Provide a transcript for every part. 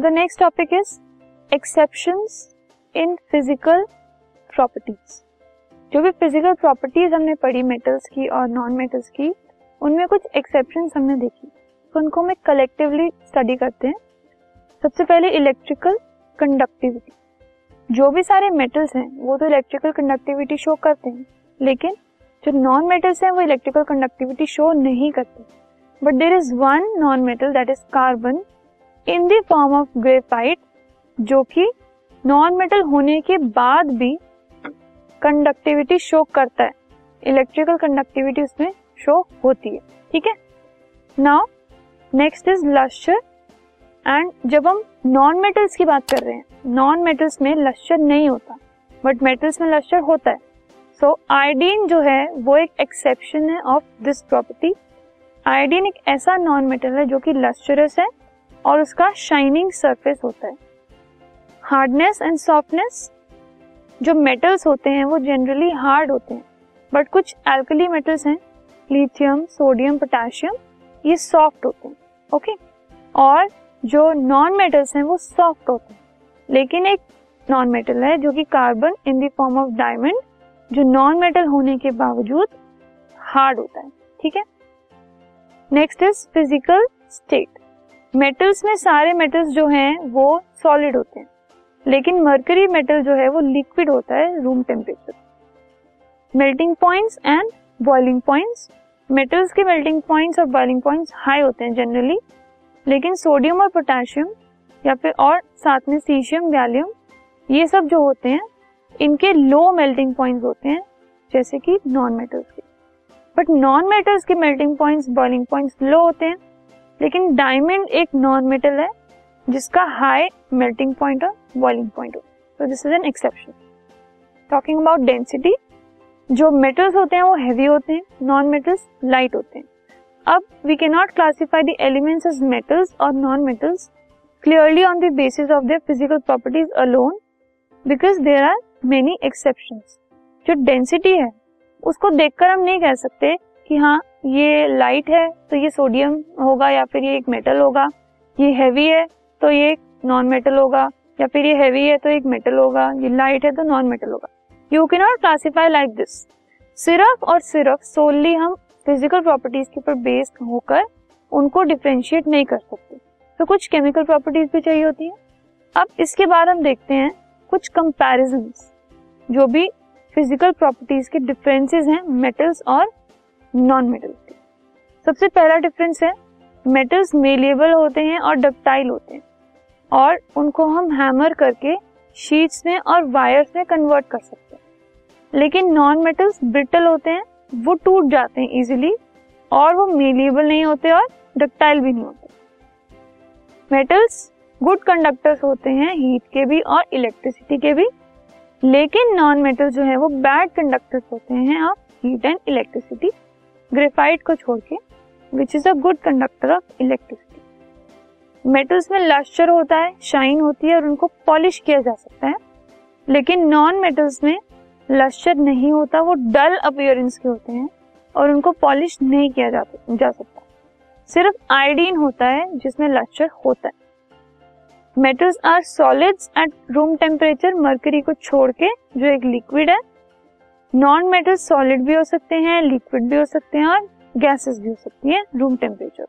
Now the next topic is exception in physical properties जो भी physical properties हमने पढ़ी मेटल्स की और नॉन मेटल्स की, उनमें कुछ एक्सेप्शन हमने देखी। तो उनको हम कलेक्टिवली स्टडी करते हैं। सबसे पहले इलेक्ट्रिकल कंडक्टिविटी जो भी सारे मेटल्स हैं, वो तो इलेक्ट्रिकल कंडक्टिविटी शो करते हैं। लेकिन जो नॉन मेटल्स हैं, वो इलेक्ट्रिकल कंडक्टिविटी शो नहीं करते। But there is one non metal that is carbon in the form of graphite जो कि नॉन मेटल होने के बाद भी कंडक्टिविटी शो करता है। इलेक्ट्रिकल कंडक्टिविटी उसमें शो होती है। ठीक है? Now next is lustre and जब हम नॉन मेटल्स की बात कर रहे हैं नॉन मेटल्स में लश्चर नहीं होता बट मेटल्स में लश्चर होता है। सो so, आयोडीन जो है वो एक एक्सेप्शन है ऑफ़ दिस प्रॉपर्टी आयोडीन एक ऐसा नॉन मेटल है जो कि लश्चरस है। और उसका शाइनिंग सरफेस होता है। हार्डनेस एंड सॉफ्टनेस जो मेटल्स होते हैं, वो जनरली हार्ड होते हैं। बट कुछ एल्कली मेटल्स हैं लिथियम सोडियम पोटेशियम ये सॉफ्ट होते हैं ओके और जो नॉन मेटल्स हैं, वो सॉफ्ट होते हैं। लेकिन एक नॉन मेटल है, जो कि carbon in the form of diamond जो नॉन मेटल होने के बावजूद हार्ड होता है, ठीक है? Next is physical state metals में सारे मेटल्स जो हैं, वो सॉलिड होते हैं। लेकिन मर्करी मेटल जो है, वो लिक्विड होता है room temperature melting points and boiling points metals के मेल्टिंग पॉइंट्स और बॉइलिंग पॉइंट्स हाई होते हैं जनरली लेकिन सोडियम और पोटेशियम या फिर और साथ में सीशियम गैलियम ये सब जो होते हैं, इनके लो मेल्टिंग पॉइंट्स होते हैं, जैसे कि नॉन मेटल्स के। बट नॉन मेटल्स के melting points boiling points low होते हैं। लेकिन डायमंड एक नॉन मेटल है, जिसका हाई मेल्टिंग पॉइंट और बॉइलिंग पॉइंट हो। तो this is an exception talking about density जो मेटल्स होते हैं वो हैवी होते हैं नॉन मेटल्स लाइट होते हैं। अब we can not classify the elements as metals और non metals clearly on the basis of their physical properties alone because there are many exception जो डेंसिटी है, उसको देखकर हम नहीं कह सकते कि हाँ ये लाइट है तो ये सोडियम होगा या फिर ये एक मेटल होगा। ये हैवी है तो ये एक नॉन मेटल होगा। या फिर ये हैवी है तो एक मेटल होगा। ये लाइट है तो नॉन मेटल होगा। You can not classify like this सिर्फ़ और सिर्फ़ सोलली हम फ़िज़िकल प्रॉपर्टीज़ के ऊपर बेस्ड होकर उनको डिफ्रेंशिएट नहीं कर सकते। तो कुछ केमिकल प्रॉपर्टीज़ भी चाहिए होती है। अब इसके बाद हम देखते हैं कुछ कंपैरिजन जो भी फ़िज़िकल प्रॉपर्टीज़ के डिफरेंसेस हैं मेटल्स और नॉन मेटल्स के। सबसे पहला डिफरेंस है मेटल्स मेलेबल होते हैं और डक्टाइल होते हैं। और उनको हम हैमर करके शीट्स में और वायर्स में कन्वर्ट कर सकते हैं। लेकिन नॉन मेटल्स ब्रिटल होते हैं, वो टूट जाते हैं इजीली और वो मेलेबल नहीं होते और डक्टाइल भी नहीं होते। मेटल्स गुड कंडक्टर्स होते हैं हीट के भी और इलेक्ट्रिसिटी के भी। लेकिन नॉन मेटल जो है, वो बैड कंडक्टर्स होते हैं of heat and electricity graphite को छोड़ के which is a good conductor of electricity metals में लश्चर होता है शाइन होती है और उनको पॉलिश किया जा सकता है. लेकिन नॉन मेटल्स में लश्चर नहीं होता वो डल अपियरेंस के होते हैं और उनको पॉलिश नहीं किया जा, जा सकता. सिर्फ़ आयोडीन होता है जिसमें लश्चर होता है. Metals are solids at room temperature mercury को छोड़ के जो एक लिक्विड है नॉन मेटल सॉलिड भी हो सकते हैं लिक्विड भी हो सकते हैं और गैसेस भी हो सकती है room temperature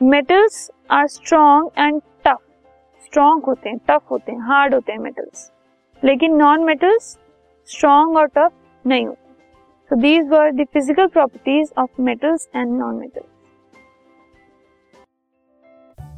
metals are strong and tough strong होते हैं टफ होते हैं हार्ड होते हैं मेटल्स लेकिन नॉन मेटल्स स्ट्रॉन्ग और टफ नहीं होते. So these were the physical properties of metals and non metals